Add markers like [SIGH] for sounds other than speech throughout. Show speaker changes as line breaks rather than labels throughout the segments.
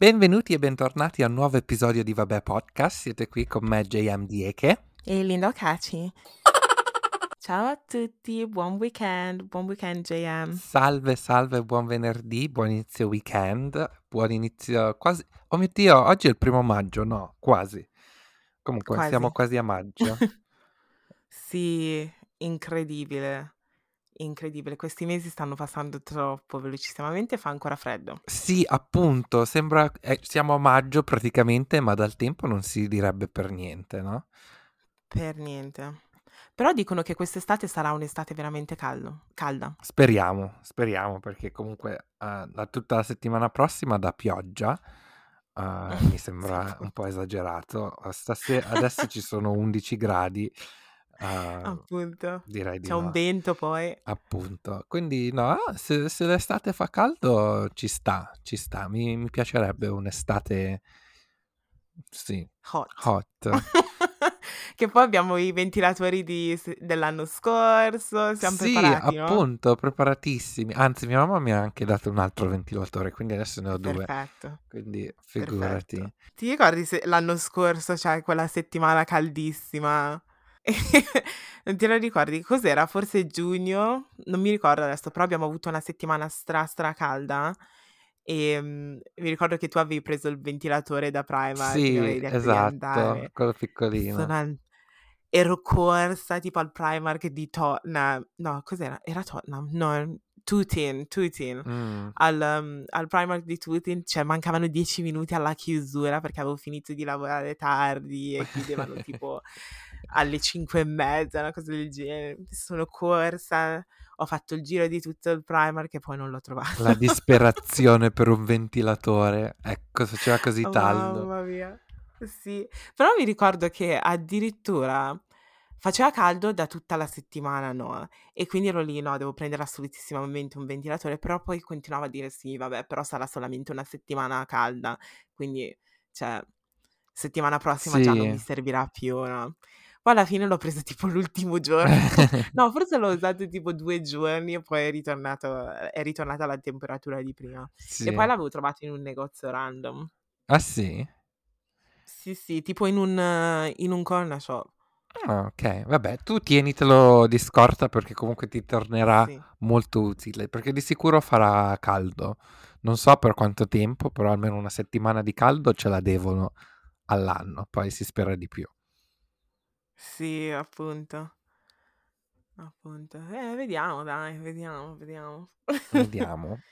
Benvenuti e bentornati a un nuovo episodio di Vabbè Podcast. Siete qui con me, JM Dieke.
E Linda Caci. [LAUGHS] Ciao a tutti, buon weekend, buon weekend JM.
Salve, salve, buon venerdì, buon inizio weekend, buon inizio quasi... Oh mio Dio, oggi è il primo maggio, no, quasi. Comunque,
Quasi.
siamo quasi a maggio. [LAUGHS]
Sì, incredibile, incredibile. Questi mesi stanno passando troppo velocissimamente e fa ancora freddo.
Sì, appunto, sembra... eh, siamo a maggio praticamente, ma dal tempo non si direbbe per niente, no?
Per niente. Però dicono che quest'estate sarà un'estate veramente caldo, calda.
Speriamo, speriamo, perché comunque da tutta la settimana prossima da pioggia eh, [LAUGHS] mi sembra un po' esagerato. Stasera, adesso ci sono 11 gradi, eh,
appunto.
direi di
C'è un
no,
vento poi.
appunto. Quindi no, se, se l'estate fa caldo ci sta, ci sta. Mi, mi piacerebbe un'estate, sì,
Hot.
hot. [LAUGHS]
Che poi abbiamo i ventilatori di- dell'anno scorso, siamo
Sì,
preparati, no?
appunto, preparatissimi. Anzi, mia mamma mi ha anche dato un altro ventilatore, quindi adesso ne ho due.
Perfetto,
Quindi figurati.
perfetto. Ti ricordi se l'anno scorso, cioè quella settimana caldissima? Non [LAUGHS] te lo ricordi? Cos'era? Forse giugno? Non mi ricordo adesso, però abbiamo avuto una settimana stra stra calda e mm, mi ricordo che tu avevi preso il ventilatore da Primark,
Sì, esatto,
andare.
quello
Sono
piccolino.
an- Ero corsa tipo al Primark di Tottenham. No, cos'era? Era Tottenham? No, Tooting, Tooting.
Mm.
Al, um, al Primark di Tooting, cioè mancavano 10 minuti alla chiusura perché avevo finito di lavorare tardi e chiudevano [LAUGHS] tipo alle 5 e mezza, una cosa del genere. Sono corsa, ho fatto il giro di tutto il Primark e poi non l'ho trovato.
La [LAUGHS] disperazione per un ventilatore. Ecco, faceva così
Oh,
caldo.
mamma mia. Sì, però mi ricordo che addirittura faceva caldo da tutta la settimana, no? E quindi ero lì, no, devo prendere assolutissimamente un ventilatore, però poi continuavo a dire sì, vabbè, però sarà solamente una settimana calda, quindi, cioè, settimana prossima già non mi
Sì.
servirà più, no? Poi alla fine l'ho preso tipo l'ultimo giorno, [LAUGHS] no, forse l'ho usato tipo due giorni e poi è ritornato, è ritornata la temperatura di prima. E
Sì.
poi l'avevo trovato in un negozio random.
Ah sì?
Sì, sì, tipo in un, in un corner shop.
Ah, ok, vabbè, tu tienitelo di scorta perché comunque ti tornerà
Sì.
molto utile, perché di sicuro farà caldo. Non so per quanto tempo, però almeno una settimana di caldo ce la devono all'anno, poi si spera di più.
Sì, appunto. Appunto. Eh, vediamo, dai, vediamo, vediamo. [LAUGHS]
Vediamo.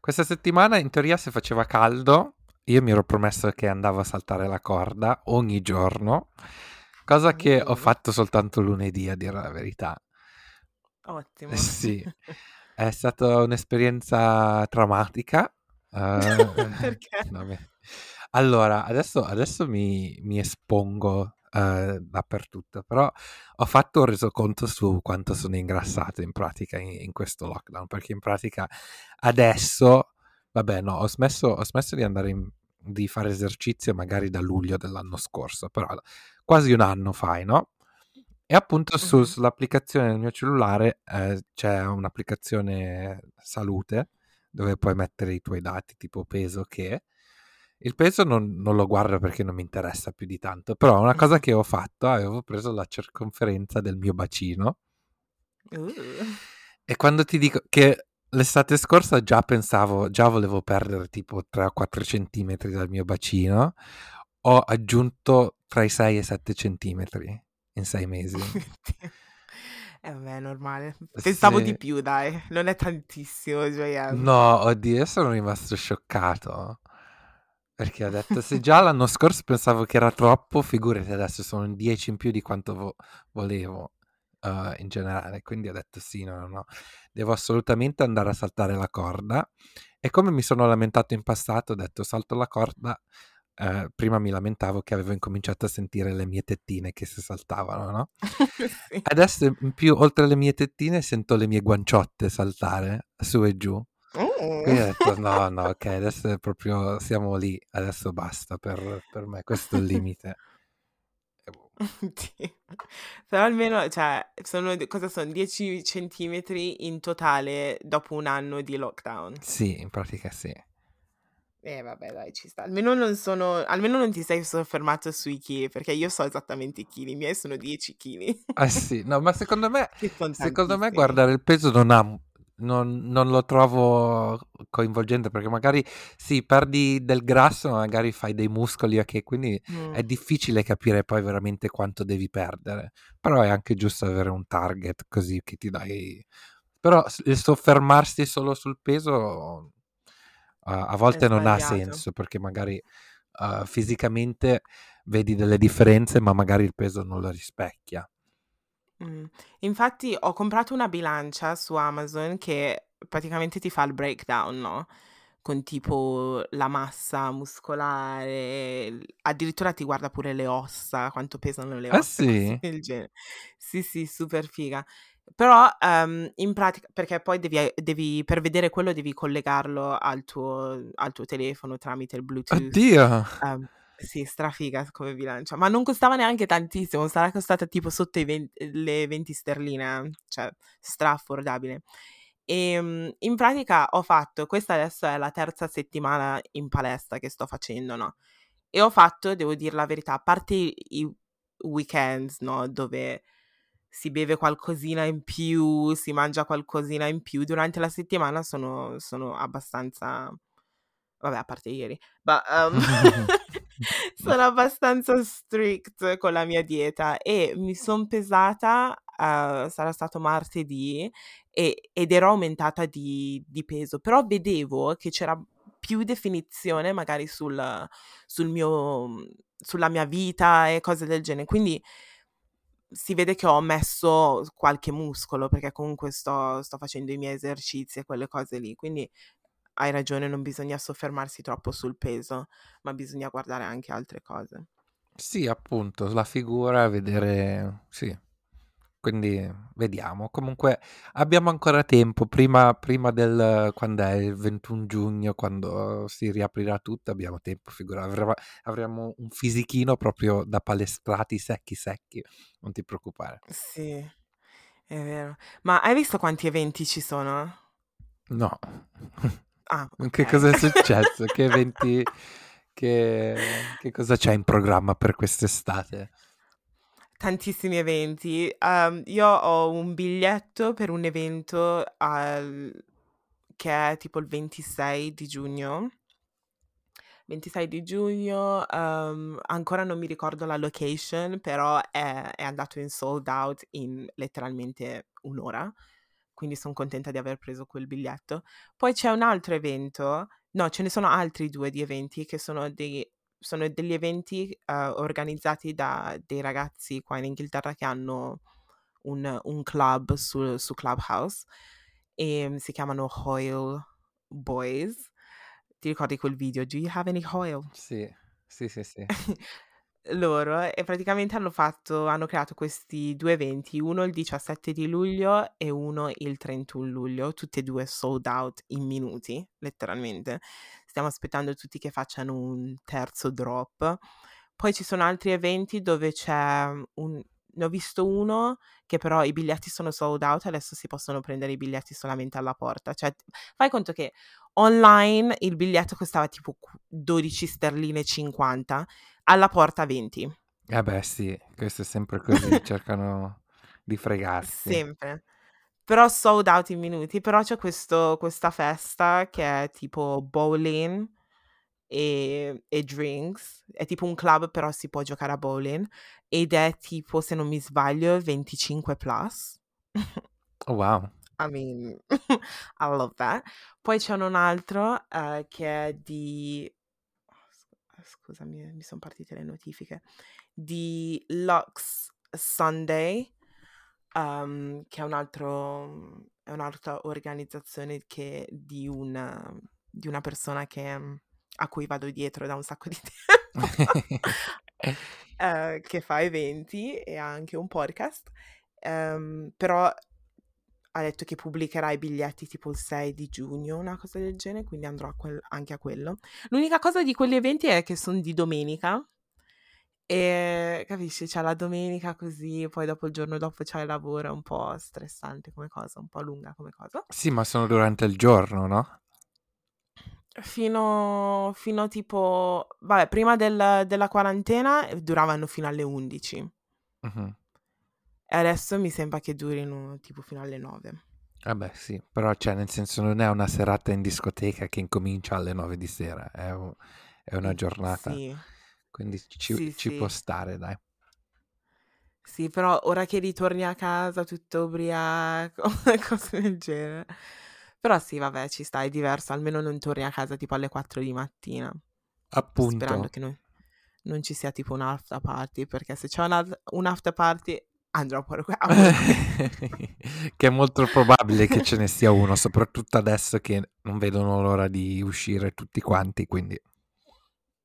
Questa settimana in teoria se faceva caldo, io mi ero promesso che andavo a saltare la corda ogni giorno, cosa che ho
Uh,
fatto soltanto lunedì, a dire la verità.
ottimo.
Eh Sì, [LAUGHS] è stata un'esperienza traumatica. [LAUGHS] eh,
Perché?
vabbè. Allora, adesso, adesso mi, mi espongo eh, dappertutto, però ho fatto un resoconto su quanto sono ingrassato in pratica in, in questo lockdown, perché in pratica adesso, vabbè, no, ho smesso, ho smesso di andare in- di fare esercizio magari da luglio dell'anno scorso, però quasi un anno fai, no? E appunto su- sull'applicazione del mio cellulare eh, c'è un'applicazione salute dove puoi mettere i tuoi dati tipo peso che il peso non, non lo guardo perché non mi interessa più di tanto, però una cosa che ho fatto, avevo preso la circonferenza del mio bacino
Uh,
e quando ti dico che l'estate scorsa già pensavo, già volevo perdere tipo 3 o 4 centimetri dal mio bacino, ho aggiunto tra i 6 e i 7 centimetri in 6 mesi. [LAUGHS]
Dio. Eh, vabbè, è normale. Pensavo di
Sì.
più, dai. Non è tantissimo, JM.
No, oddio, io sono rimasto scioccato. Perché ho detto, se già l'anno scorso pensavo che era troppo, figurati adesso sono 10 in più di quanto vo- volevo eh, in generale. Quindi ho detto sì, no, no, no, devo assolutamente andare a saltare la corda. E come mi sono lamentato in passato, ho detto salto la corda. eh, prima mi lamentavo che avevo incominciato a sentire le mie tettine che si saltavano, no? [LAUGHS]
Sì.
Adesso in più, oltre alle mie tettine, sento le mie guanciotte saltare su e giù. Quindi ho detto no, no, ok, adesso è proprio siamo lì, adesso basta per, per me, questo è il limite. Boh.
Però almeno, cioè, sono, cosa sono? 10 centimetri in totale dopo un anno di lockdown.
Sì, in pratica sì.
Eh vabbè dai, ci sta. Almeno non sono almeno non ti sei soffermato sui chili, perché io so esattamente i chili, i miei sono 10 chili.
Eh sì, no, ma secondo me [LAUGHS] secondo me guardare il peso non ha non non lo trovo coinvolgente, perché magari sì, perdi del grasso, ma magari fai dei muscoli, ok, quindi è
Mh.
difficile capire poi veramente quanto devi perdere. Però è anche giusto avere un target così che ti dai però il soffermarsi solo sul peso a a
È
volte non ha senso, perché magari, uhm, fisicamente vedi delle differenze, ma magari il peso non lo rispecchia.
Mh. Infatti ho comprato una bilancia su Amazon che praticamente ti fa il breakdown, no, con tipo la massa muscolare, l addirittura ti guarda pure le ossa, quanto pesano le
Ah
ossa, [LAUGHS] cose
sì?
del genere. Sì, sì, super figa. Però, ehm, in pratica perché poi devi devi per vedere quello devi collegarlo al tuo al tuo telefono tramite il Bluetooth.
Oddio!
Ehm, sì, strafiga come bilancia, ma non costava neanche tantissimo, sarà costata tipo sotto i ven le 20 sterline, cioè stra-affordabile. Ehm, in pratica ho fatto questa adesso è la terza settimana in palestra che sto facendo, no, e ho fatto, devo dir la verità, a parte i weekends, no, dove si beve qualcosina in più, si mangia qualcosina in più, durante la settimana sono sono abbastanza vabbè a parte ieri, ma, uhm, [LAUGHS] [LAUGHS] sono abbastanza strict con la mia dieta e mi son pesata, uhm, sarà stato martedì e ed ero aumentata di di peso, però vedevo che c'era più definizione magari sul sul mio mhmm, sulla mia vita e cose del genere. Quindi si vede che ho messo qualche muscolo, perché comunque sto sto facendo i miei esercizi e quelle cose lì. Quindi hai ragione, non bisogna soffermarsi troppo sul peso, ma bisogna guardare anche altre cose.
Sì, appunto, la figura, vedere sì. Quindi vediamo. Comunque abbiamo ancora tempo, prima prima del quand'è? Il 21 giugno, quando si riaprirà tutto, abbiamo tempo, figura avremo avremo un fisichino proprio da palestrati secchi, secchi, non ti preoccupare.
Sì, è vero. Ma hai visto quanti eventi ci sono?
No. [LAUGHS]
Ah,
Che
okay.
cosa è [LAUGHS] successo? Che eventi che che cosa c'è in programma per quest'estate?
Tantissimi eventi. Uhm, io ho un biglietto per un evento al che è tipo il 26 di giugno. 26 di giugno, uhm, ancora non mi ricordo la location, però è è andato in sold out in letteralmente 1 ora, quindi son contenta di aver preso quel biglietto. Poi c'è un altro evento no, ce ne sono altri 2 di eventi che sono dei sono degli eventi, uhm, organizzati da dei ragazzi qua in Inghilterra che hanno un un club su su Clubhouse, ehm, si chiamano Hoyle Boys. Ti ricordi quel video? "Do you have any Hoyle?"
Sì, sì, sì, sì. [LAUGHS]
Loro e praticamente hanno fatto hanno creato questi 2 eventi, uno il 17 di luglio e uno il 31 luglio, tutti e 2 sold out in minuti, letteralmente. Stiamo aspettando tutti che facciano un terzo drop. Poi ci sono altri eventi dove c'è un ne ho visto uno che però i biglietti sono sold out, adesso si possono prendere i biglietti solamente alla porta. Cioè, fai conto che online il biglietto costava tipo qu 12 sterline e 50, alla porta 20.
Eh beh sì, questo è sempre così, [LAUGHS] cercano di fregarsi.
Sempre. Però sold out in minuti. Però c'è questo questa festa che è tipo bowling e e drinks. È tipo un club, però si può giocare a bowling ed è tipo, se non mi sbaglio, 25 plus.
Oh wow.
I mean, [LAUGHS] I love that. Poi ce n'è un altro, uhm, che è di scu scusami, eh, mi son partite le notifiche, di Lux Sunday, uhm, che è un altro è un'altra organizzazione che di un di una persona che a cui vado dietro da un sacco di [LAUGHS] tempo, uhm, [LAUGHS] che fa eventi e ha anche un podcast, ehm, però ha detto che pubblicherà i biglietti tipo il 6 di giugno, una cosa del genere, quindi andrò a quel anche a quello. L'unica cosa di quegli eventi è che son di domenica, ehm, capisci, cioè la domenica così, poi dopo il giorno dopo c'hai lavoro, è un po' stressante come cosa, un po' lunga come cosa.
Sì, ma sono durante il giorno, no?
Fino, fino tipo, vabbè, prima del- della quarantena eh, duravano fino alle 11
Mhm.
E adesso mi sembra che durino tipo fino alle 9.
Vabbè, sì, però cioè, nel senso non è una serata in discoteca che incomincia alle 9 di sera, è, un- è una giornata,
Sì,
quindi ci,
sì,
ci può
sì.
stare, dai.
Sì, però ora che ritorni a casa tutto ubriaco, [LAUGHS] cose del genere. Però sì, vabbè, ci sta, è diverso, almeno non torni a casa tipo alle 4 di mattina. Sperando
Appunto,
che non, non ci sia tipo un after party, perché se c'è una- un after party andrò pure a quello. [LAUGHS]
che è molto probabile che ce ne sia uno, soprattutto adesso che non vedono l'ora di uscire tutti quanti, quindi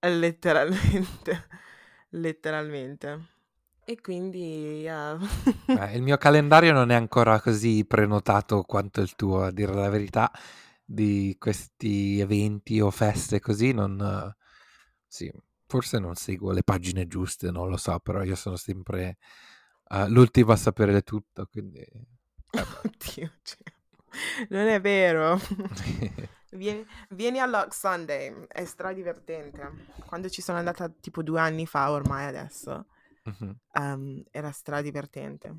Letteralmente, letteralmente. E quindi, yeah.
eh, il mio calendario non è ancora così prenotato quanto il tuo, a dire la verità, di questi eventi o feste così, non... sì, forse non seguo le pagine giuste, non lo so, però io sono sempre eh, l'ultimo a sapere tutto, quindi... [LAUGHS]
Oddio, cioè, non è vero. [LAUGHS] Vieni, vieni a Lock Sunday, è stradivertente. Quando ci sono andata tipo due anni fa ormai adesso,
Mhm.
ehm, era stradivertente.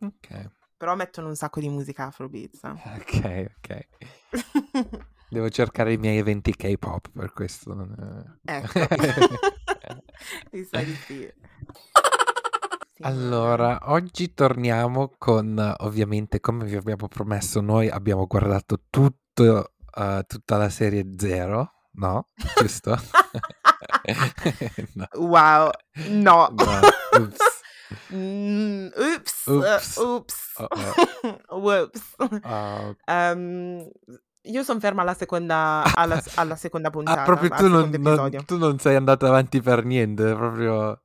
Ok,
Però mettono un sacco di musica afrobeats. [LAUGHS]
ok, ok. Devo cercare i miei eventi K-pop per questo.
Ecco. Mi sa di sì.
Allora, oggi torniamo con, ovviamente, come vi abbiamo promesso, noi abbiamo guardato tutto, eh, tutta la serie Zero, no? Giusto? [LAUGHS] No.
Wow, no.
No, ups. [LAUGHS]
Mm, Oops,
Oops.
uh, oops,
Oh, oh. [LAUGHS]
whoops.
Ah,
Ehm, io sono ferma alla seconda, alla, alla seconda puntata,
ah, proprio tu non, non- tu non sei andato avanti per niente, proprio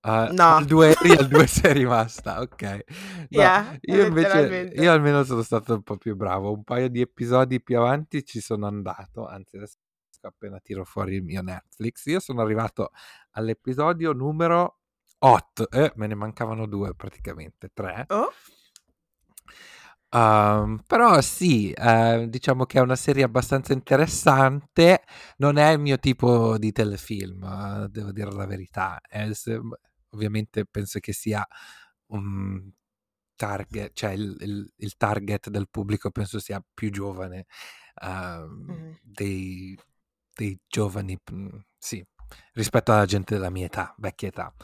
ah,
No.
al 2 eri, al 2 [LAUGHS] sei rimasta, ok. No,
Yeah,
io invece, io almeno sono stato un po' più bravo, un paio di episodi più avanti ci sono andato, anzi adesso appena tiro fuori il mio Netflix, io sono arrivato all'episodio numero 8, eh, me ne mancavano due praticamente, tre.
Oh,
Um, però sì, eh, diciamo che è una serie abbastanza interessante. Non è il mio tipo di telefilm, eh, devo dire la verità. È se- ovviamente penso che sia un target, cioè il, il- il target del pubblico penso sia più giovane ehm,
Mhm.
dei, dei giovani, mm, sì, rispetto alla gente della mia età, vecchia età.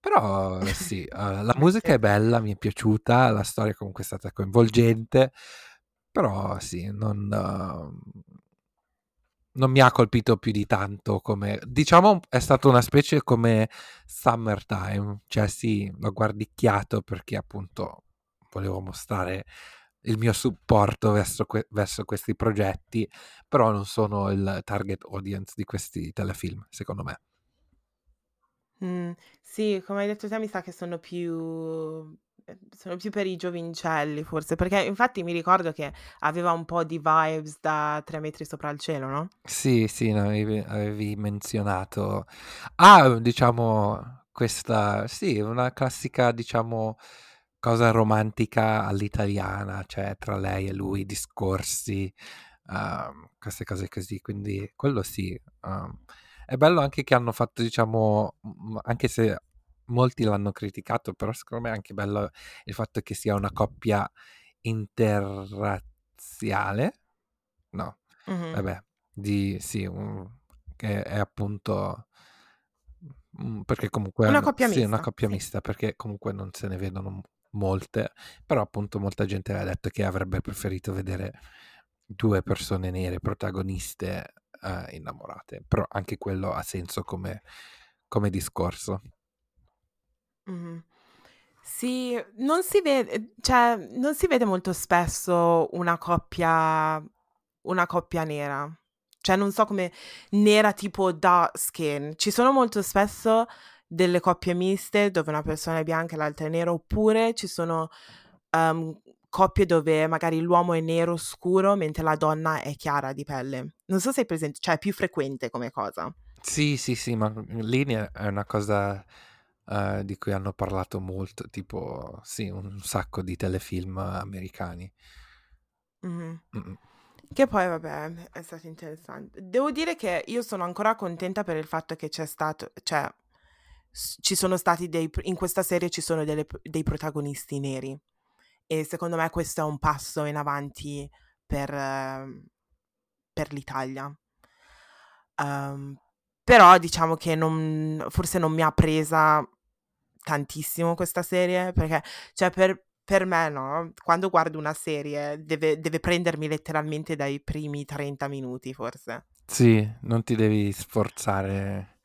Però sì, [LAUGHS] eh, la musica è bella, mi è piaciuta, la storia comunque è stata coinvolgente, però sì, non, eh, non mi ha colpito più di tanto come... Diciamo è stata una specie come Summertime, cioè sì, l'ho guardicchiato perché appunto volevo mostrare il mio supporto verso, que- verso questi progetti, però non sono il target audience di questi telefilm, secondo me.
Mm, sì, come hai detto te, mi sa che sono più, eh, sono più per i giovincelli, forse, perché infatti mi ricordo che aveva un po' di vibes da tre metri sopra il cielo, no?
Sì, sì, no, avevi, avevi menzionato. Ah, diciamo, questa, sì, una classica, diciamo, cosa romantica all'italiana, cioè tra lei e lui, discorsi, ehm, queste cose così, quindi quello sì. ehm. È bello anche che hanno fatto, diciamo, anche se molti l'hanno criticato, però secondo me è anche bello il fatto che sia una coppia interrazziale. No,
Mhm.
vabbè, di sì, un- che è appunto mm, perché comunque
Una coppia
sì, una
mista,
coppia
sì.
mista, perché comunque non se ne vedono molte, però appunto molta gente aveva detto che avrebbe preferito vedere due persone nere protagoniste eh, innamorate, però anche quello ha senso come, come discorso.
Mhm. Sì, non si vede, cioè, non si vede molto spesso una coppia, una coppia nera. Cioè, non so come nera tipo dark skin. Ci sono molto spesso delle coppie miste dove una persona è bianca e l'altra è nera, oppure ci sono ehm, coppie dove magari l'uomo è nero scuro mentre la donna è chiara di pelle. Non so se è presente, cioè è più frequente come cosa.
Sì, sì, sì, ma lì è una cosa eh, di cui hanno parlato molto, tipo, sì, un sacco di telefilm americani.
Mhm.
Mm-mm.
Che poi vabbè, è stato interessante. Devo dire che io sono ancora contenta per il fatto che c'è stato, cioè ci sono stati dei, in questa serie ci sono delle- dei protagonisti neri e secondo me questo è un passo in avanti per, ehm, per l'Italia. Ehm, però diciamo che non, forse non mi ha presa tantissimo questa serie perché, cioè per, per me, no, quando guardo una serie deve, deve prendermi letteralmente dai primi 30 minuti forse
Sì, non ti devi sforzare.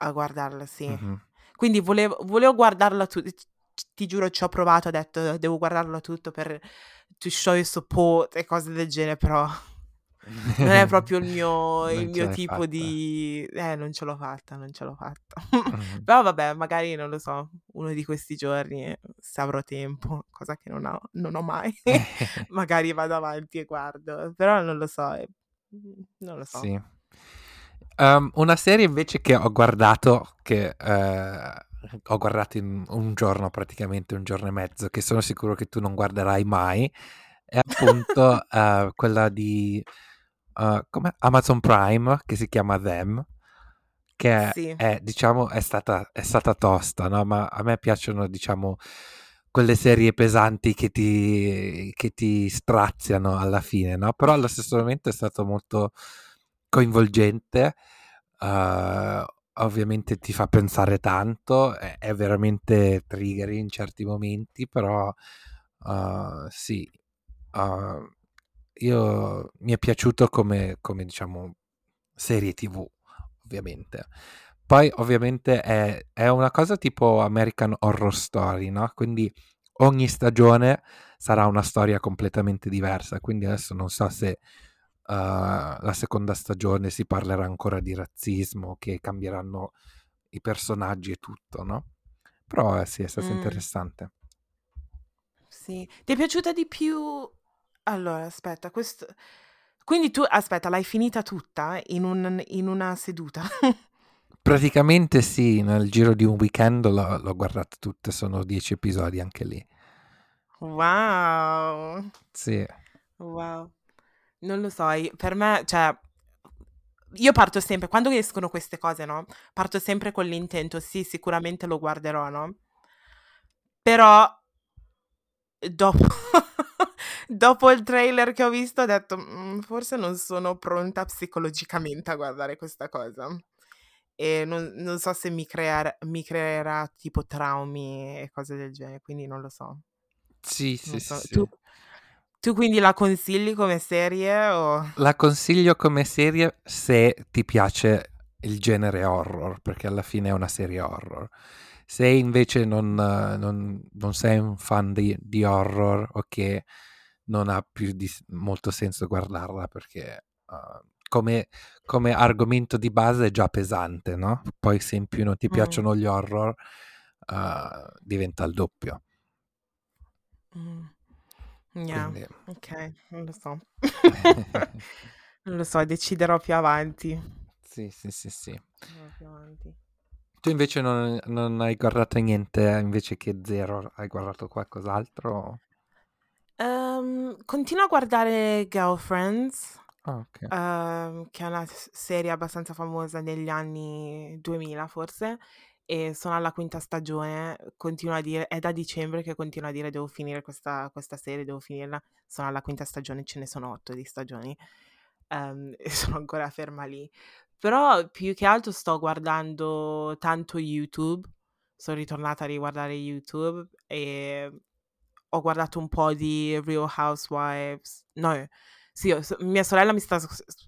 a guardarla, sì.
Mhm.
Quindi volevo, volevo guardarla tutto. Ti giuro, ci ho provato, ho detto devo guardarlo tutto per to show you support e cose del genere, però [LAUGHS] non è proprio il mio, il mio tipo
fatta.
di... Eh, non ce l'ho fatta, non ce l'ho fatta.
Mhm. [LAUGHS]
Però vabbè, magari, non lo so, uno di questi giorni, se avrò tempo, cosa che non ho, non ho mai, [LAUGHS] magari vado avanti e guardo. Però non lo so, eh, non lo so.
Sì. Um, una serie invece che ho guardato, che eh, ho guardato in un giorno praticamente, un giorno e mezzo, che sono sicuro che tu non guarderai mai, è appunto [LAUGHS] eh, quella di come? Amazon Prime, che si chiama Them, che
Sì.
è, diciamo, è stata, è stata tosta, no? Ma a me piacciono, diciamo, quelle serie pesanti che ti, che ti straziano alla fine, no? Però allo stesso momento è stato molto coinvolgente, uh, ovviamente ti fa pensare tanto, è, è veramente trigger in certi momenti, però uh, sì, uh, io mi è piaciuto come, come diciamo serie tv, ovviamente. Poi ovviamente è, è una cosa tipo American Horror Story, no? Quindi ogni stagione sarà una storia completamente diversa, quindi adesso non so se la seconda stagione si parlerà ancora di razzismo, che cambieranno i personaggi e tutto, no? Però eh, sì, è stato
Mm.
interessante.
Sì. Ti è piaciuta di più? Allora, aspetta, questo... Quindi tu, aspetta, l'hai finita tutta in, un- in una seduta? [LAUGHS]
Praticamente sì, nel giro di un weekend l'ho, l'ho guardata tutte, sono dieci episodi anche lì.
Wow,
Sì,
wow. Non lo so, per me, cioè, io parto sempre, quando escono queste cose, no? Parto sempre con l'intento, sì, sicuramente lo guarderò, no? Però dopo, [LAUGHS] dopo il trailer che ho visto ho detto, "Mm, forse non sono pronta psicologicamente a guardare questa cosa. E non, non so se mi, creer- mi creerà tipo traumi e cose del genere, quindi non lo so.
sì, sì,
Non
sì,
so.
sì.
Tu, tu quindi la consigli come serie o...
La consiglio come serie se ti piace il genere horror, perché alla fine è una serie horror. Se invece non, non- non sei un fan di, di horror o che non ha più di- molto senso guardarla perché uh, come, come argomento di base è già pesante, no? Poi se in più non ti
Mm.
piacciono gli horror uh, diventa il doppio.
Mm. Yeah,
Quindi...
ok, non lo so. [LAUGHS] [LAUGHS] Non lo so, deciderò più avanti.
sì, sì, sì, sì.
Deciderò più avanti.
Tu invece non, non hai guardato niente invece che Zero, hai guardato qualcos'altro?
Ehm, continuo a guardare Girlfriends,
Ah, ok.
ehm, che è una s- serie abbastanza famosa negli anni 2000 forse, e sono alla quinta stagione, continuo a dire, è da dicembre che continuo a dire devo finire questa, questa serie, devo finirla, sono alla quinta stagione, ce ne sono otto di stagioni, ehm, [LAUGHS] e sono ancora ferma lì. Però più che altro sto guardando tanto YouTube, sono ritornata a riguardare YouTube e ho guardato un po' di Real Housewives. No, sì, ho- mia sorella mi sta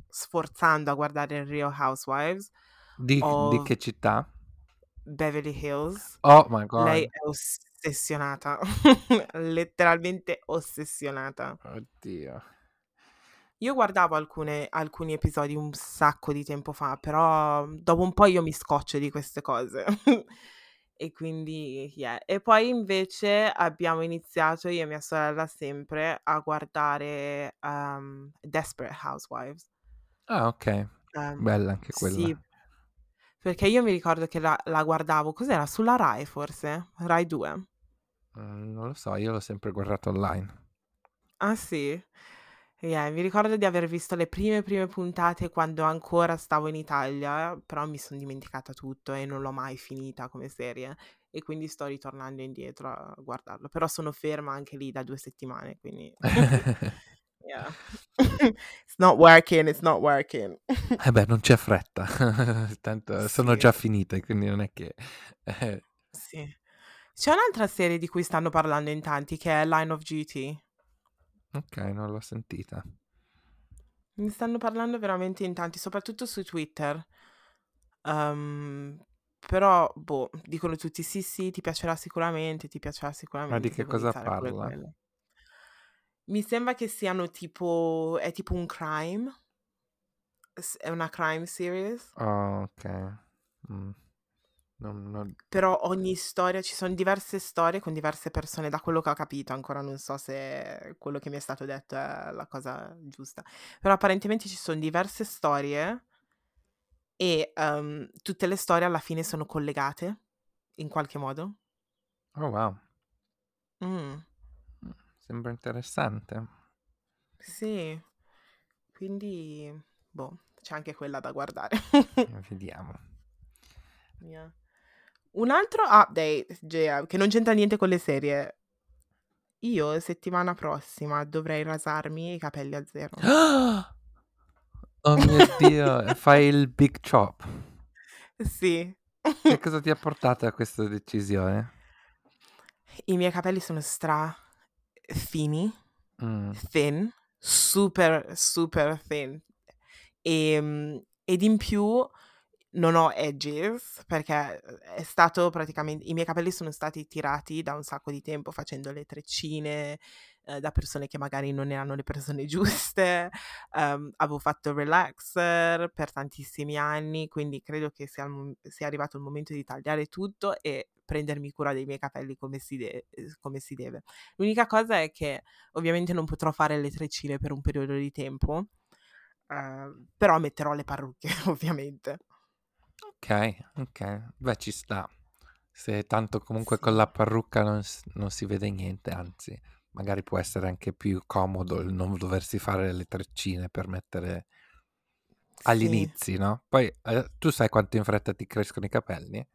sforzando a guardare Real Housewives
Di, di
of
che città?
Beverly Hills.
Oh my
Lei
god.
è ossessionata, [LAUGHS] letteralmente ossessionata.
Oddio.
Io guardavo alcune- alcuni episodi un sacco di tempo fa, però dopo un po' io mi scoccio di queste cose. [LAUGHS] e quindi, yeah. E poi invece abbiamo iniziato io e mia sorella sempre a guardare um, Desperate Housewives.
Ah, ok.
Um,
Bella anche
sì,
quella.
Perché io mi ricordo che la, la guardavo, cos'era? Sulla Rai forse? Rai 2.
Mm, non lo so, io l'ho sempre guardato online.
Ah sì? Yeah, mi ricordo di aver visto le prime, prime puntate quando ancora stavo in Italia, però mi son dimenticata tutto e non l'ho mai finita come serie e quindi sto ritornando indietro a guardarlo. Però sono ferma anche lì da 2 settimane, quindi [LAUGHS] [LAUGHS] not working, it's not working. [LAUGHS]
Eh beh, non c'è fretta. [LAUGHS] Tanto sono
Sì.
già finite, quindi non è che eh.
Sì. C'è un'altra serie di cui stanno parlando in tanti che è Line of Duty.
Okay, non l'ho sentita.
Ne stanno parlando veramente in tanti, soprattutto su Twitter. Uhm, però, boh, dicono tutti: "Sì, sì, ti piacerà sicuramente, ti piacerà
Ma di
sicuramente."
che cosa parla?
Mi sembra che siano tipo è tipo un crime. È una crime series.
Oh, okay. Mh. Non non
Però ogni storia ci son diverse storie con diverse persone, da quello che ho capito, ancora non so se quello che mi è stato detto è la cosa giusta. Però apparentemente ci son diverse storie e, uhm, tutte le storie alla fine sono collegate in qualche modo.
Oh wow.
Mh.
Sembra interessante.
Sì. Quindi, boh, c'è anche quella da guardare.
Eh, vediamo.
Yeah. Un altro update, Gea, che non c'entra niente con le serie. Io settimana prossima dovrei rasarmi i capelli a zero. [GASPS]
Oh mio Dio, fai il big chop.
Sì.
Che cosa ti ha portato a questa decisione?
I miei capelli sono stra fini,
Mh.
thin, super, super thin. Ehm, ed in più non ho edges perché è stato praticamente i miei capelli sono stati tirati da un sacco di tempo facendo le treccine, ehm, da persone che magari non erano le persone [LAUGHS] giuste. Uhm, avevo fatto relaxer per tantissimi anni, quindi credo che sia sia arrivato il momento di tagliare tutto e prendermi cura dei miei capelli come si de ehm, come si deve. L'unica cosa è che ovviamente non potrò fare le treccine per un periodo di tempo, uhm, però metterò le parrucche [LAUGHS] ovviamente.
Okay, okay. Beh, ci sta. Se tanto comunque con
Sì.
la parrucca non s non si vede niente, anzi, magari può essere anche più comodo il non doversi fare le treccine per mettere agli
Sì.
inizi, no, poi, ehm, tu sai quanto in fretta ti crescono i capelli?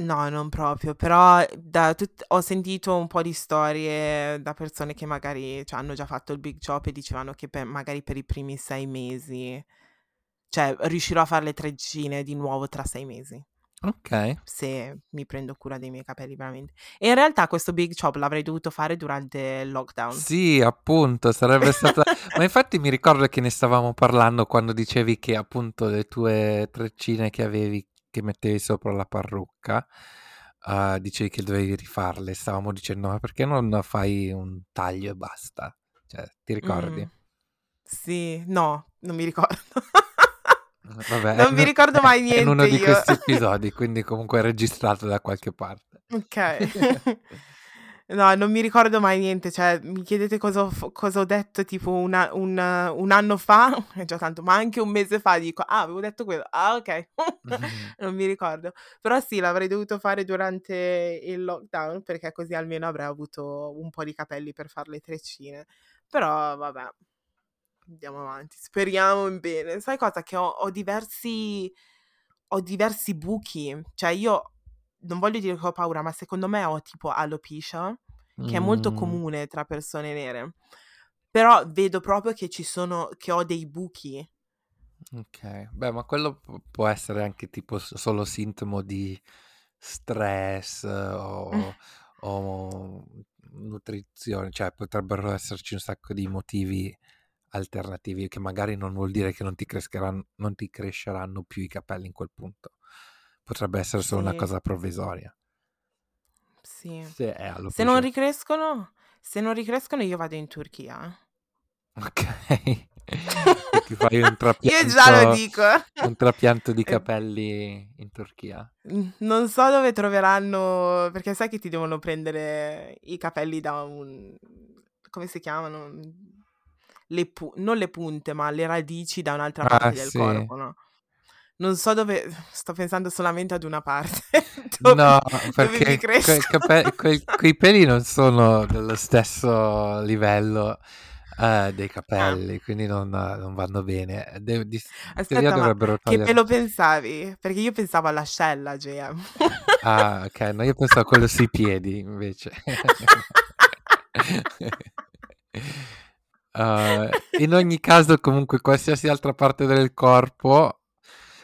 No, non proprio, però da tut ho sentito un po' di storie da persone che magari, cioè, hanno già fatto il big chop e dicevano che per magari per i primi 6 mesi cioè, riuscirò a far le treccine di nuovo tra 6 mesi.
Okay.
Se mi prendo cura dei miei capelli veramente. E in realtà questo big chop l'avrei dovuto fare durante il lockdown.
Sì, appunto, sarebbe stata [LAUGHS] ma infatti mi ricordo che ne stavamo parlando quando dicevi che appunto le tue treccine che avevi che mettevi sopra la parrucca, uhm, dicevi che dovevi rifarle. Stavamo dicendo: "Ma perché non fai un taglio e basta?" Cioè, ti ricordi?
Mh. Sì, no, non mi ricordo.
Mh, vabbè,
Non mi
è
ricordo mai [LAUGHS]
è in uno
niente
di
io.
questi episodi, quindi comunque è registrato da qualche parte.
Okay. [LAUGHS] [LAUGHS] No, non mi ricordo mai niente, cioè mi chiedete cosa ho cosa ho detto tipo una un un anno fa, è già tanto, ma anche un mese fa dico: "Ah, avevo detto quello. Ah, okay."
Mh-mh.
Non mi ricordo. Però sì, l'avrei dovuto fare durante il lockdown perché così almeno avrei avuto un po' di capelli per far le treccine. Però vabbè, andiamo avanti, speriamo in bene. Sai cosa? Che ho ho diversi ho diversi buchi, cioè io non voglio dire che ho paura, ma secondo me ho tipo alopecia, che è molto
Mh.
comune tra persone nere, però vedo proprio che ci sono che ho dei buchi.
Okay. Beh, ma quello può essere anche tipo solo sintomo di stress [LAUGHS] o o nutrizione, cioè potrebbero esserci un sacco di motivi alternativi che magari non vuol dire che non ti non ti cresceranno più i capelli in quel punto. Potrebbe essere solo una
Sì.
cosa provvisoria.
Sì.
Se
Se non ricrescono se non ricrescono io vado in Turchia, eh. [LAUGHS]
E ti fai un [LAUGHS]
Io già lo
trapianto
dico.
un trapianto di [LAUGHS]
E
capelli in Turchia?
Non so dove troveranno perché sai che ti devono prendere i capelli da un come si chiamano? Le pu non le punte, ma le radici da un'altra
Ah,
parte del
sì.
corpo, no? Non so dove [LAUGHS] sto pensando solamente ad una parte [LAUGHS] dove
No, perché
crescono.
cape quei quei peli non sono dello stesso livello, Eh, dei capelli, quindi non, non vanno bene. De- di-
Aspetta,
dovrebbero
che pelo pensavi? Perché io pensavo all'ascella, JM.
Ah, ok, no, io pensavo a quello sui piedi, invece. [LAUGHS] Uh, in ogni caso, comunque, qualsiasi altra parte del corpo,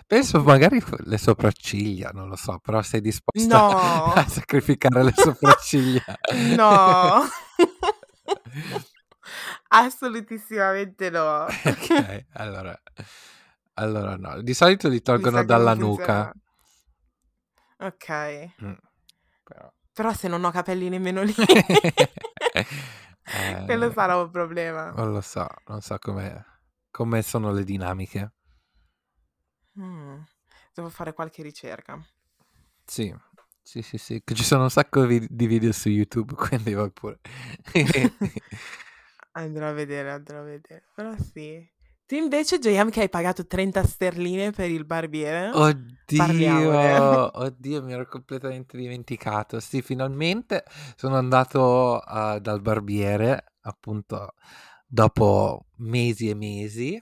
penso magari le sopracciglia, non lo so, però sei disposta
No, [LAUGHS]
a sacrificare le sopracciglia.
no. [LAUGHS] Assolutissimamente no.
ok, allora, allora no. Di solito li tolgono dalla nuca.
Ok.
Mm, però.
Però se non ho capelli nemmeno lì, [LAUGHS]
Eh,
quello sarà un problema.
non lo so, non so come, come sono le dinamiche.
Mm, Devo fare qualche ricerca.
Sì, sì, sì, sì, ci sono un sacco di video su YouTube, [LAUGHS] quindi vai pure.
Andrò a vedere, andrò a vedere. Però sì. Tu invece, JM, che hai pagato 30 sterline per il barbiere? Parliamone.
Oddio, [LAUGHS] oddio, mi ero completamente dimenticato. Sì, finalmente sono andato uh, dal barbiere, appunto, dopo mesi e mesi.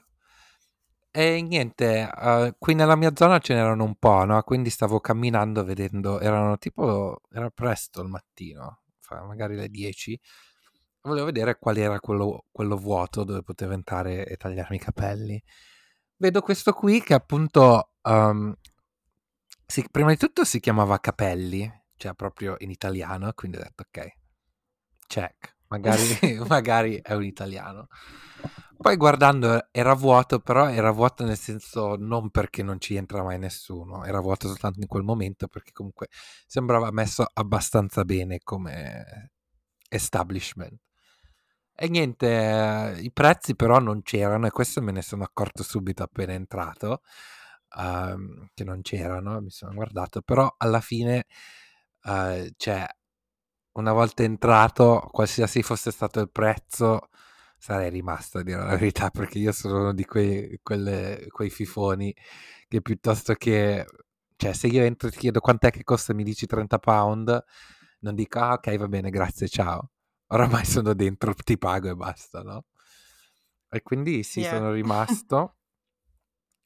E niente, uh, qui nella mia zona ce n'erano un po', no? Quindi stavo camminando vedendo, erano tipo, era presto il mattino, magari le 10. Volevo vedere qual era quello, quello vuoto dove potevo entrare e tagliarmi i capelli. Vedo questo qui che appunto, um, si- prima di tutto si chiamava Capelli, cioè proprio in italiano, quindi ho detto ok, check, magari, [LAUGHS] [LAUGHS] magari è un italiano. Poi guardando era vuoto, però era vuoto nel senso non perché non ci entra mai nessuno, era vuoto soltanto in quel momento perché comunque sembrava messo abbastanza bene come establishment. E niente, eh, i prezzi però non c'erano e questo me ne sono accorto subito appena entrato, ehm, che non c'erano, mi sono guardato, però alla fine, eh, cioè, una volta entrato, qualsiasi fosse stato il prezzo, sarei rimasto a dire la verità, [LAUGHS] perché io sono uno di quei, quelle- quei fifoni che piuttosto che, cioè, se io entro e ti chiedo quant'è che costa mi dici 30 pound, non dico, ah, ok, va bene, grazie, ciao. Oramai sono dentro, ti pago e basta, no? E quindi sì,
Yeah.
sono [LAUGHS] rimasto.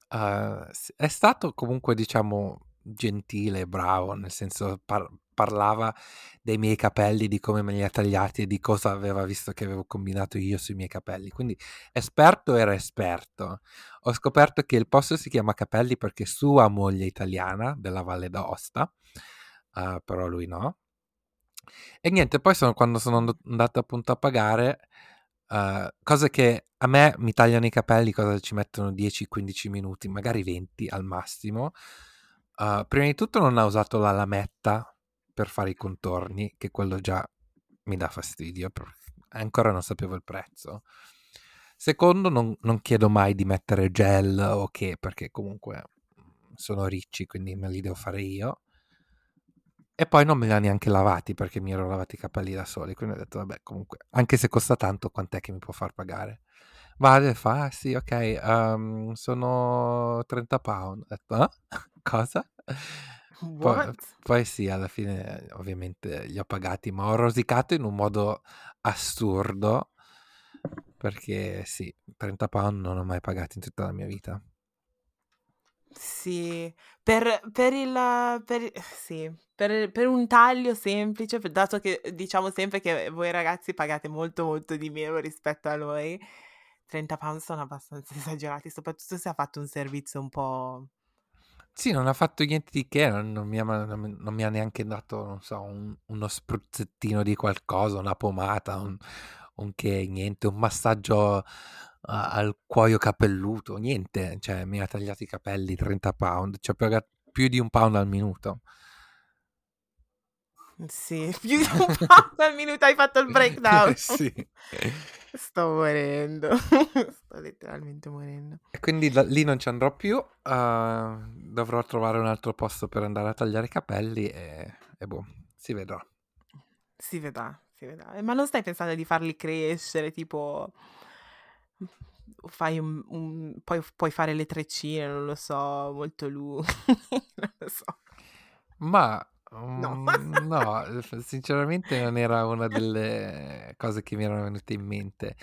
Uh, è stato comunque, diciamo, gentile bravo, nel senso par- parlava dei miei capelli, di come me li ha tagliati e di cosa aveva visto che avevo combinato io sui miei capelli. Quindi esperto era esperto. Ho scoperto che il posto si chiama Capelli perché sua moglie italiana della Valle d'Aosta, uh, però lui no. E niente, poi sono, quando sono and- andato appunto a pagare, uh, cose che a me mi tagliano i capelli, cosa ci mettono 10-15 minuti, magari 20 al massimo. Uh, prima di tutto non ha usato la lametta per fare i contorni, che quello già mi dà fastidio, ancora non sapevo il prezzo. Secondo, non, non chiedo mai di mettere gel o che, perché comunque sono ricci, quindi me li devo fare io. E poi non me li ha neanche lavati perché mi ero lavati i capelli da soli. Quindi ho detto, vabbè, comunque, anche se costa tanto, quant'è che mi può far pagare? Vale, e fa, ah, sì, ok, um, sono 30 pound. Ho detto, ah? [LAUGHS] Cosa? Poi, poi sì, alla fine ovviamente li ho pagati, ma ho rosicato in un modo assurdo perché sì, 30 pound non ho mai pagati in tutta la mia vita.
Sì, per, per il, per, sì, per, per un taglio semplice, per- dato che diciamo sempre che voi ragazzi pagate molto molto di meno rispetto a noi, 30 pound sono abbastanza [LAUGHS] esagerati, soprattutto se ha fatto un servizio un po'...
Sì, non ha fatto niente di che, non, non mi, ha, non non mi ha neanche dato, non so, un- uno spruzzettino di qualcosa, una pomata, un, un che, niente, un massaggio a- al cuoio capelluto, niente, cioè mi ha tagliato i capelli 30 pound, ci ho pagato più di un pound al minuto.
Sì, [LAUGHS] più di un pound al minuto hai fatto il breakdown. [LAUGHS]
sì.
Sto morendo, [LAUGHS] sto letteralmente morendo.
E quindi da- lì non ci andrò più, eh, dovrò trovare un altro posto per andare a tagliare i capelli e, e boh, si vedrà.
Si vedrà, si vedrà. Eh, Ma non stai pensando di farli crescere, tipo... Fai un, un- poi puoi fare le treccine, non lo so, molto lunghe, [LAUGHS] non lo so.
Ma
No.
mm, no, [LAUGHS] sinceramente non era una delle cose che mi erano venute in mente.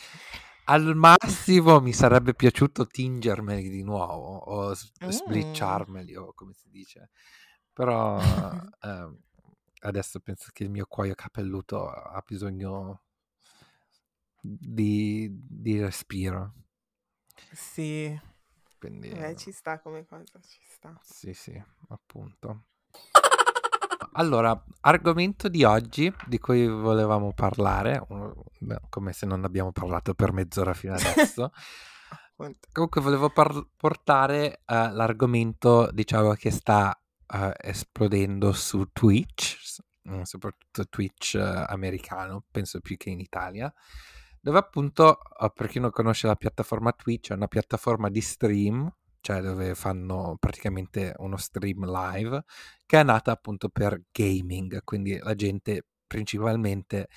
al massimo mi sarebbe piaciuto tingermeli di nuovo o
Mm.
sblicciarmeli o come si dice. Però [LAUGHS] ehm, adesso penso che il mio cuoio capelluto ha bisogno di, di respiro.
Sì,
Quindi
eh, ci sta come cosa, ci sta.
sì, sì, appunto. Allora, argomento di oggi di cui volevamo parlare, come se non abbiamo parlato per mezz'ora fino adesso. [LAUGHS] Comunque volevo par- portare eh, l'argomento, diciamo, che sta eh, esplodendo su Twitch, soprattutto Twitch eh, americano, penso più che in Italia, dove appunto, eh, per chi non conosce la piattaforma Twitch, è una piattaforma di stream, cioè dove fanno praticamente uno stream live, che è nata appunto per gaming, quindi la gente principalmente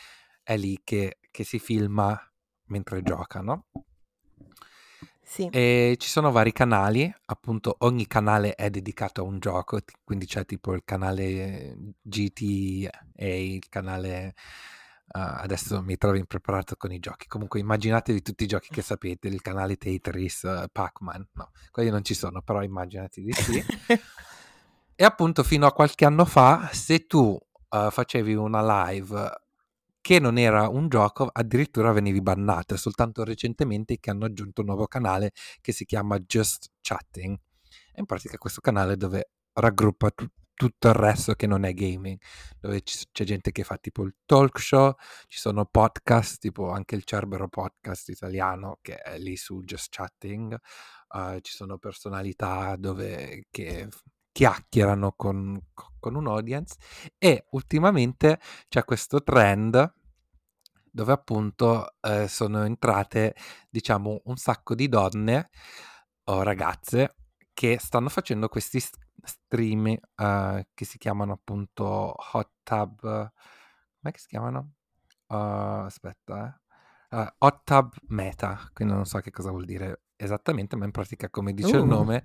è lì che, che si filma mentre gioca, no?
Sì,
E ci sono vari canali, appunto ogni canale è dedicato a un gioco, quindi c'è tipo il canale GTA, il canale... eh, adesso mi trovo impreparato con i giochi, comunque immaginatevi tutti i giochi che sapete, il canale Tetris, eh, Pac-Man, no, quelli non ci sono, però immaginati di sì. [LAUGHS] E appunto fino a qualche anno fa, se tu eh, facevi una live che non era un gioco, addirittura venivi bannato. È soltanto recentemente che hanno aggiunto un nuovo canale che si chiama Just Chatting. E in pratica questo canale dove raggruppa tu- tutto il resto che non è gaming, dove ci- c'è gente che fa tipo il talk show, ci sono podcast, tipo anche il Cerbero podcast italiano che è lì su Just Chatting, eh, ci sono personalità dove che chiacchierano con, con un audience e ultimamente c'è questo trend dove appunto eh, sono entrate, diciamo, un sacco di donne o ragazze che stanno facendo questi stream eh, che si chiamano appunto hot tub. Come che si chiamano? Uh, aspetta, eh. Uh, hot tub meta, quindi non so che cosa vuol dire esattamente, ma in pratica, come dice il
Uh.
nome,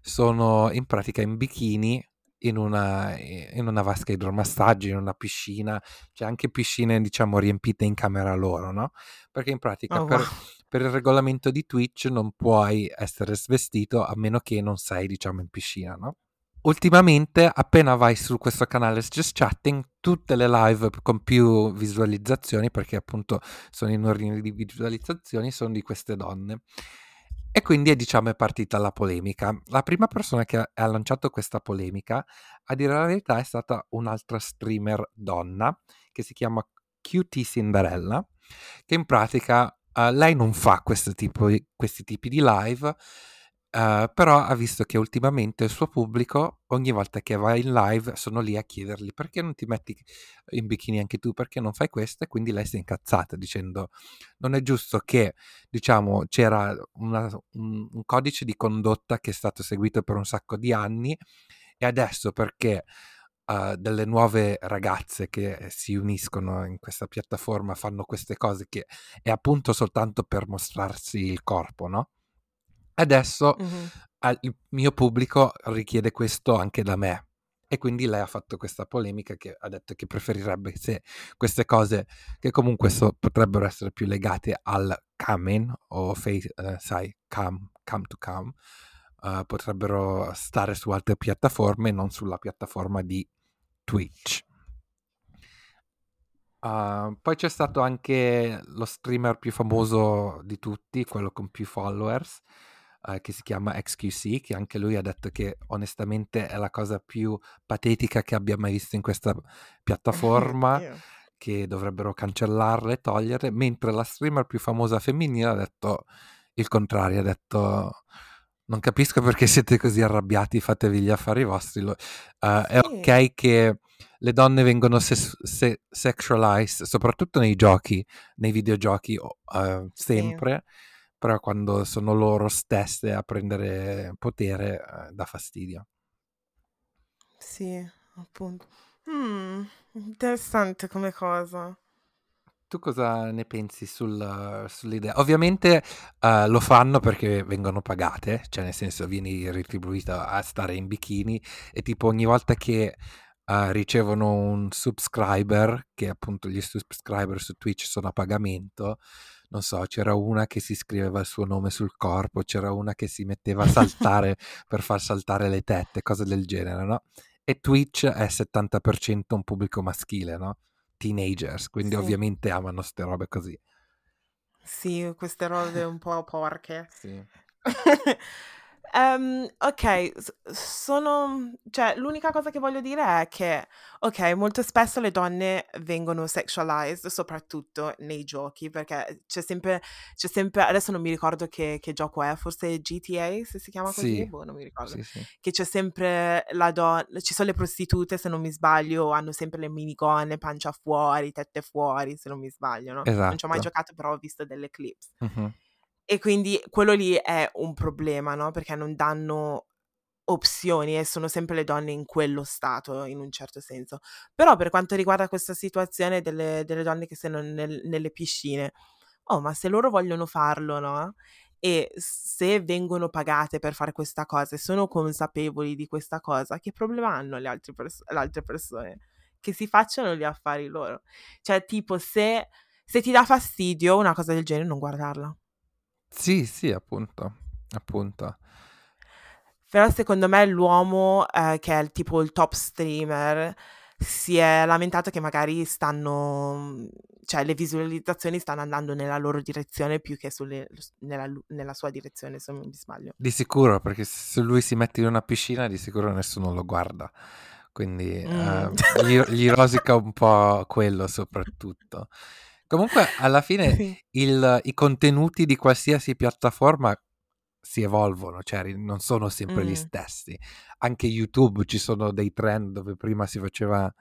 sono in pratica in bikini in una, in una vasca idromassaggio, in una piscina, c'è anche piscine, diciamo, riempite in camera loro, no? Perché in pratica
Oh,
per,
wow.
per il regolamento di Twitch non puoi essere svestito a meno che non sei, diciamo, in piscina, no? Ultimamente, appena vai su questo canale Just Chatting, tutte le live con più visualizzazioni, perché appunto sono in ordine di visualizzazioni, sono di queste donne. E quindi diciamo è partita la polemica. La prima persona che ha, lanciato questa polemica, a dire la verità, è stata un'altra streamer donna che si chiama QT Cinderella, che in pratica eh, lei non fa tipo, questi tipi di live, eh, però ha visto che ultimamente il suo pubblico, ogni volta che va in live, sono lì a chiedergli perché non ti metti in bikini anche tu, perché non fai questo? E quindi lei si è incazzata dicendo non è giusto che, diciamo, c'era una- un, un codice di condotta che è stato seguito per un sacco di anni e adesso perché eh, delle nuove ragazze che si uniscono in questa piattaforma fanno queste cose che è appunto soltanto per mostrarsi il corpo, no? Adesso
Mhm.
al- il mio pubblico richiede questo anche da me. E quindi lei ha fatto questa polemica che ha detto che preferirebbe se queste cose che comunque so- potrebbero essere più legate al coming o face, eh, sai, come, come to come, eh, potrebbero stare su altre piattaforme non sulla piattaforma di Twitch. Uh, poi c'è stato anche lo streamer più famoso di tutti, quello con più followers, eh, che si chiama XQC, che anche lui ha detto che onestamente è la cosa più patetica che abbia mai visto in questa piattaforma, [LAUGHS] che dovrebbero cancellarla e togliere, mentre la streamer più famosa femminile ha detto il contrario, ha detto non capisco perché siete così arrabbiati, fatevi gli affari vostri, lo- eh, è
Sì.
ok che le donne vengono ses- se- sexualized, soprattutto nei giochi, nei videogiochi, o- eh,
Sì.
Però quando sono loro stesse a prendere potere eh, dà fastidio.
Sì, appunto. Mm, interessante come cosa.
Tu cosa ne pensi sul- sull'idea? Ovviamente eh, lo fanno perché vengono pagate, cioè nel senso vieni retribuita a stare in bikini e tipo ogni volta che eh, ricevono un subscriber, che appunto gli subscriber su Twitch sono a pagamento, non so, c'era una che si scriveva il suo nome sul corpo, c'era una che si metteva a saltare [LAUGHS] per far saltare le tette, cose del genere, no? E Twitch è 70% un pubblico maschile, no? Teenagers, quindi
Sì.
ovviamente amano ste robe così.
Sì, queste robe un po' porche.
Sì. [LAUGHS]
Ehm, ok, sono, cioè, l'unica cosa che voglio dire è che, ok, molto spesso le donne vengono sexualized, soprattutto nei giochi, perché c'è sempre, c'è sempre, adesso non mi ricordo che, che gioco è, forse GTA, se si chiama così,
Sì,
boh, non mi ricordo,
sì, sì.
che c'è sempre la donna, ci sono le prostitute, se non mi sbaglio, hanno sempre le minigonne, pancia fuori, tette fuori, se non mi sbaglio, no? Non ci ho mai
Esatto.
giocato, però ho visto delle clips.
Mhm.
E quindi quello lì è un problema, no? Perché non danno opzioni e sono sempre le donne in quello stato, in un certo senso. Però per quanto riguarda questa situazione delle, delle donne che sono nel- nelle piscine, oh, ma se loro vogliono farlo, no? E se vengono pagate per fare questa cosa e sono consapevoli di questa cosa, che problema hanno le altre, pers- le altre persone? Che si facciano gli affari loro. Cioè, tipo, se, se ti dà fastidio una cosa del genere, non guardarla.
Sì, sì, appunto, appunto.
Però secondo me l'uomo eh, che è il tipo il top streamer si è lamentato che magari stanno, cioè le visualizzazioni stanno andando nella loro direzione più che sulle- nella, nella sua direzione, se non mi sbaglio.
Di sicuro, perché se lui si mette in una piscina, di sicuro nessuno lo guarda. Quindi
Mm.
eh, gli, gli rosica un po' quello soprattutto. Comunque, alla fine,
Sì. [LAUGHS]
il- i contenuti di qualsiasi piattaforma si evolvono, cioè non sono sempre gli
Mm.
stessi. Anche YouTube ci sono dei trend dove prima si faceva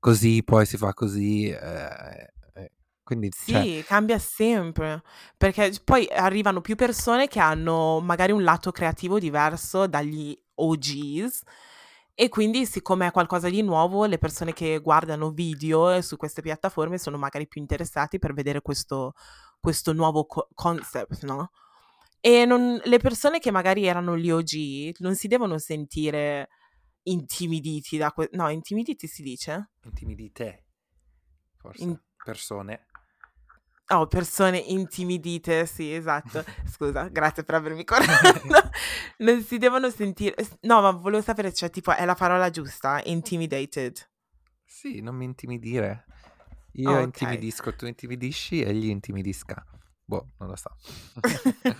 così, poi si fa così. eh, eh, quindi, cioè,
Sì, cambia sempre, perché poi arrivano più persone che hanno magari un lato creativo diverso dagli OGs e quindi siccome è qualcosa di nuovo, le persone che guardano video su queste piattaforme sono magari più interessati per vedere questo, questo nuovo co- concept, no? E non- le persone che magari erano gli OG non si devono sentire intimiditi da questo... No, intimiditi si dice?
intimidite, forse,
In-
persone.
Oh, persone intimidite, sì, esatto. [LAUGHS] Scusa, grazie per avermi corretto. [LAUGHS] Non si devono sentire... No, ma volevo sapere, cioè, tipo, è la parola giusta? Intimidated.
Sì, non mi intimidire. Io
Oh, ok.
intimidisco, tu intimidisci e gli intimidisca. Boh, non lo so. [LAUGHS]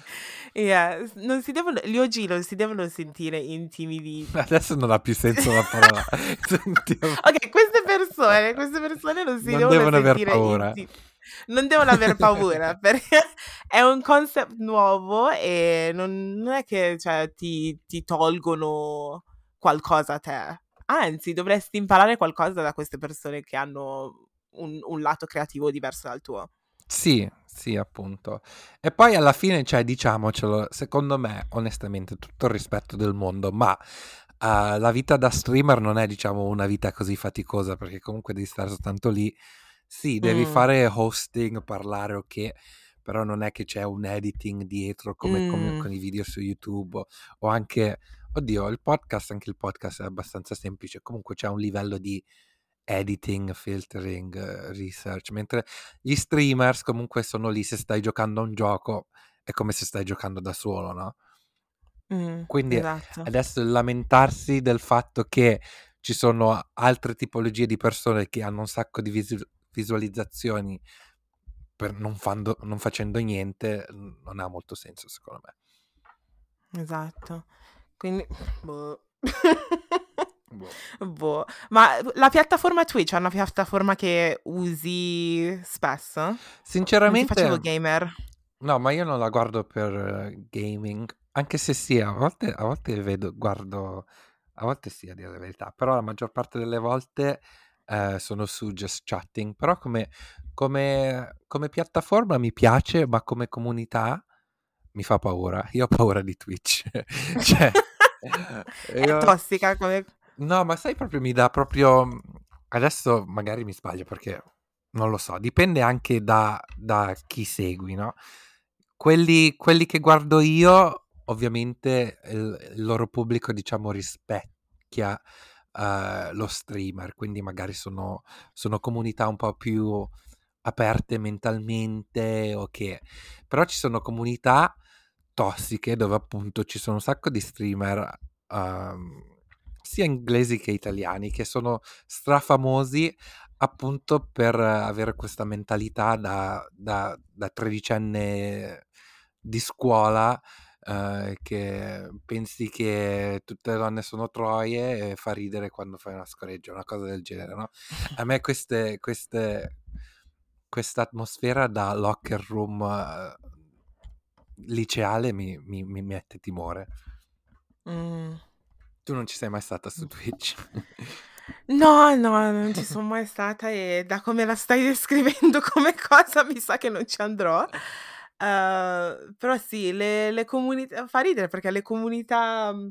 Yeah, non si devono... Gli OG non si devono sentire intimiditi.
Adesso non ha più senso la parola. Sentiamo.
Ok, queste persone, queste persone non si
Non
devono,
devono aver paura.
inti- Non devono aver [LAUGHS] paura perché [LAUGHS] è un concept nuovo e non, non è che cioè, ti, ti tolgono qualcosa a te. Anzi, dovresti imparare qualcosa da queste persone che hanno un, un lato creativo diverso dal tuo.
Sì, sì, appunto. E poi alla fine, cioè, diciamocelo, secondo me, onestamente, tutto il rispetto del mondo, ma eh, la vita da streamer non è, diciamo, una vita così faticosa, perché comunque devi stare soltanto lì. Sì, devi
Mm.
fare hosting, parlare, ok, però non è che c'è un editing dietro come, come
Mm.
con i video su YouTube o, anche, oddio, il podcast, anche il podcast è abbastanza semplice, comunque c'è un livello di editing, filtering, eh, research, mentre gli streamers comunque sono lì se stai giocando a un gioco è come se stai giocando da solo, no?
Mm,
Quindi
esatto.
adesso lamentarsi del fatto che ci sono altre tipologie di persone che hanno un sacco di visu- visualizzazioni per non, fando- non facendo niente non ha molto senso secondo me.
Esatto. Quindi... boh.
Boh. [LAUGHS]
Boh. Ma la piattaforma Twitch è una piattaforma che usi spesso? Non ti facevo
Sinceramente,
gamer.
no, ma io non la guardo per eh, gaming, anche se sì, a volte, a volte vedo, guardo, a volte sì, a dire la verità, però la maggior parte delle volte eh, sono su Just Chatting, però come, come, come piattaforma mi piace, ma come comunità mi fa paura. Io ho paura di Twitch. [LAUGHS] cioè, [LAUGHS]
È
io...
tossica come...
No, ma sai proprio mi dà proprio... Adesso magari mi sbaglio perché non lo so, dipende anche da, da chi segui, no? Quelli, quelli che guardo io, ovviamente il, il loro pubblico, diciamo, rispecchia eh, lo streamer, quindi magari sono, sono comunità un po' più aperte mentalmente o che... Però ci sono comunità tossiche dove appunto ci sono un sacco di streamer um, sia inglesi che italiani che sono strafamosi appunto per avere questa mentalità da, da, da tredicenne di scuola eh, che pensi che tutte le donne sono troie e fa ridere quando fai una scoreggia, una cosa del genere, no? A me queste, queste, questa atmosfera da locker room uh, liceale mi, mi, mi, mette timore. Mm. Tu non ci sei mai stata su Twitch?
No, no, non ci sono mai stata e da come la stai [LAUGHS] descrivendo come cosa mi sa che non ci andrò. Uh, però sì, le, le comunità, fa ridere perché le comunità mhmm,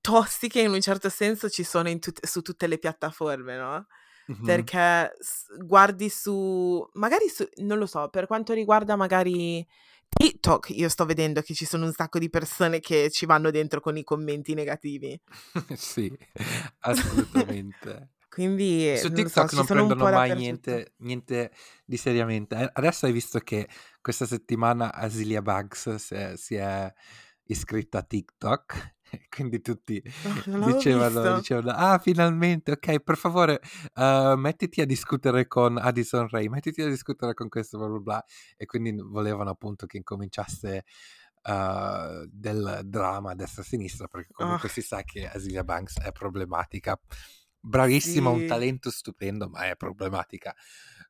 tossiche in un certo senso ci sono tut- su tutte le piattaforme, no? Mm-hmm. Perché guardi su, magari su, non lo so, per quanto riguarda magari TikTok, io sto vedendo che ci sono un sacco di persone che ci vanno dentro con i commenti negativi. [LAUGHS]
sì, assolutamente.
Quindi
su TikTok non, so, non prendono mai niente, niente, di seriamente. Adesso hai visto che questa settimana Asilia Bugs si è, si è iscritta a TikTok [LAUGHS] quindi tutti oh, dicevano, dicevano, ah finalmente, ok, per favore uh, mettiti a discutere con Addison Ray, mettiti a discutere con questo, bla bla bla, e quindi volevano appunto che incominciasse uh, del dramma a destra e a sinistra, perché comunque oh. si sa che Asilia Banks è problematica bravissima, sì. un talento stupendo, ma è problematica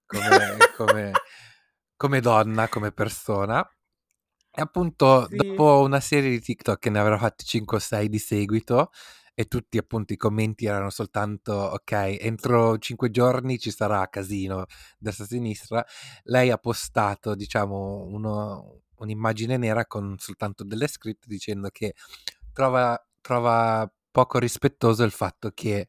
come, come, come donna, come persona. E appunto, [LAUGHS] sì. dopo una serie di TikTok che ne avrà fatti 5 o 6 di seguito, e tutti appunto i commenti erano soltanto ok, entro 5 giorni ci sarà casino destra-sinistra, lei ha postato diciamo uno, un'immagine nera con soltanto delle scritte dicendo che trova, trova poco rispettoso il fatto che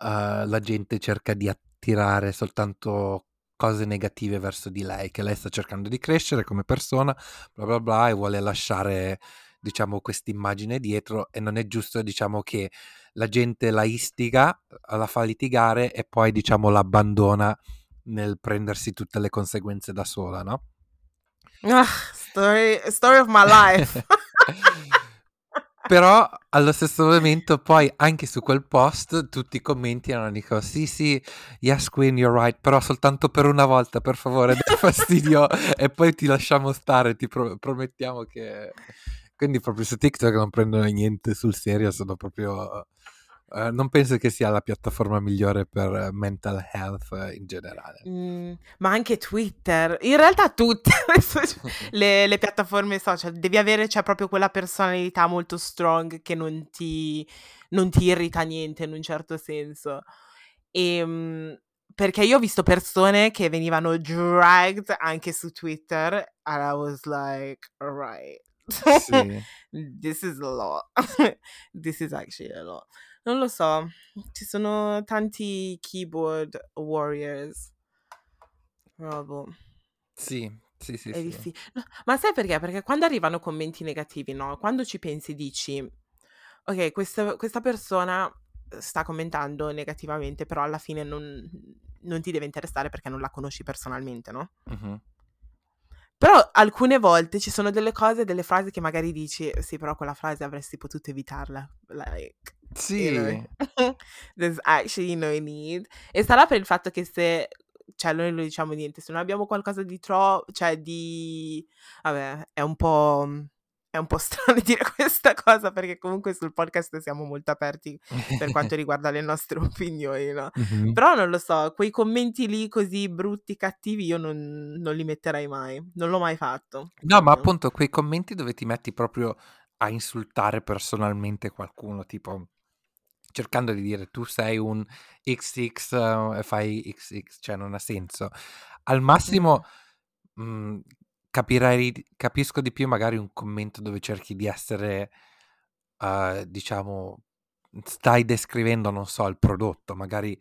uh, la gente cerca di attirare soltanto cose negative verso di lei, che lei sta cercando di crescere come persona, bla bla bla, e vuole lasciare, diciamo, questa immagine dietro e non è giusto, diciamo, che la gente la istiga, la fa litigare e poi, diciamo, l'abbandona nel prendersi tutte le conseguenze da sola, no?
Ah, story, story of my life. [LAUGHS] [LAUGHS]
Però allo stesso momento poi anche su quel post tutti i commenti erano dico sì sì yes queen you're right però soltanto per una volta per favore dai fastidio e poi ti lasciamo stare ti pro- promettiamo che quindi proprio su TikTok non prendono niente sul serio sono proprio Uh, non penso che sia la piattaforma migliore per mental health in generale.
Mm, ma anche Twitter, in realtà tutte [LAUGHS] [LAUGHS] le, le, piattaforme social, devi avere cioè, proprio quella personalità molto strong che non ti, non ti irrita niente in un certo senso. E, um, perché io ho visto persone che venivano dragged anche su Twitter and I was like, alright. Sì. [LAUGHS] This is a lot. This is actually a lot. Non lo so, ci sono tanti keyboard warriors. Proprio.
Sì, sì, sì, sì.
diffi- no, ma sai perché? Perché quando arrivano commenti negativi, no? Quando ci pensi dici, ok, questa, questa persona sta commentando negativamente, però alla fine non, non ti deve interessare perché non la conosci personalmente, no? Mhm. Però alcune volte ci sono delle cose, delle frasi che magari dici, sì, però quella frase avresti potuto evitarla. Like,
Sì. you know,
there's actually no need. E sarà per il fatto che se, cioè noi lo diciamo niente, se non abbiamo qualcosa di troppo, cioè di, vabbè, è un po' è un po' [LAUGHS] strano dire questa cosa perché comunque sul podcast siamo molto aperti per [LAUGHS] quanto riguarda le nostre opinioni, no? Mm-hmm. Però non lo so, quei commenti lì così brutti, cattivi, io non, non li metterei mai, non l'ho mai fatto.
No, ma appunto quei commenti dove ti metti proprio a insultare personalmente qualcuno, tipo cercando di dire tu sei un XX uh, e fai XX, cioè non ha senso. Al massimo... Mm. Mh, capirei, capisco di più magari un commento dove cerchi di essere, uh, diciamo, stai descrivendo, non so, il prodotto, magari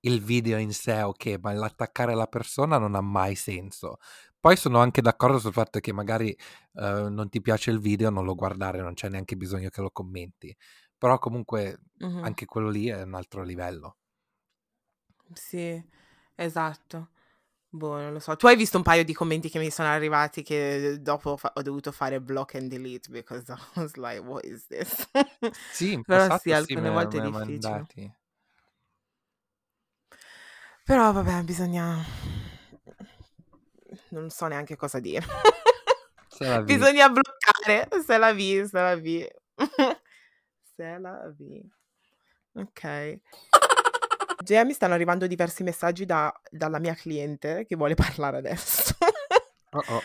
il video in sé, ok, ma l'attaccare la persona non ha mai senso. Poi sono anche d'accordo sul fatto che magari uh, non ti piace il video, non lo guardare, non c'è neanche bisogno che lo commenti. Però comunque mm-hmm. anche quello lì è un altro livello.
Sì, esatto. Boh, non lo so. Tu hai visto un paio di commenti che mi sono arrivati che dopo fa- ho dovuto fare block and delete because I [LAUGHS] was like, what is this?
Sì, in [LAUGHS]
Però sì,
sì,
alcune
me,
volte è difficile.
mandati.
Però vabbè, bisogna... Non so neanche cosa dire. [LAUGHS] Bisogna bloccare. Se la vi, se la vi. se la vi. Ok. Gea, mi stanno arrivando diversi messaggi da- dalla mia cliente che vuole [LAUGHS] parlare adesso.
Oh, oh.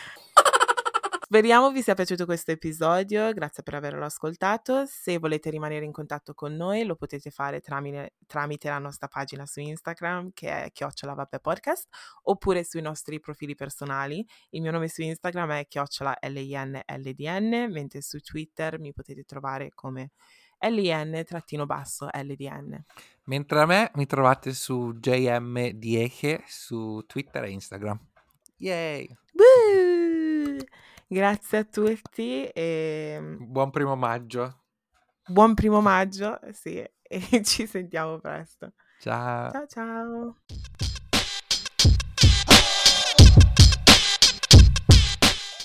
Speriamo vi sia piaciuto questo episodio, grazie per averlo ascoltato. Se volete rimanere in contatto con noi lo potete fare tramite, tramite la nostra pagina su Instagram che è chiocciola vabbè podcast oppure sui nostri profili personali. Il mio nome su Instagram è chiocciola LINLDN mentre su Twitter mi potete trovare come LIN-LDN.
Mentre a me mi trovate su JM Dieche su Twitter e Instagram. Yay!
Woo! Grazie a tutti e
Buon primo maggio.
buon primo maggio, sì, [LAUGHS] e ci sentiamo presto.
Ciao.
Ciao ciao!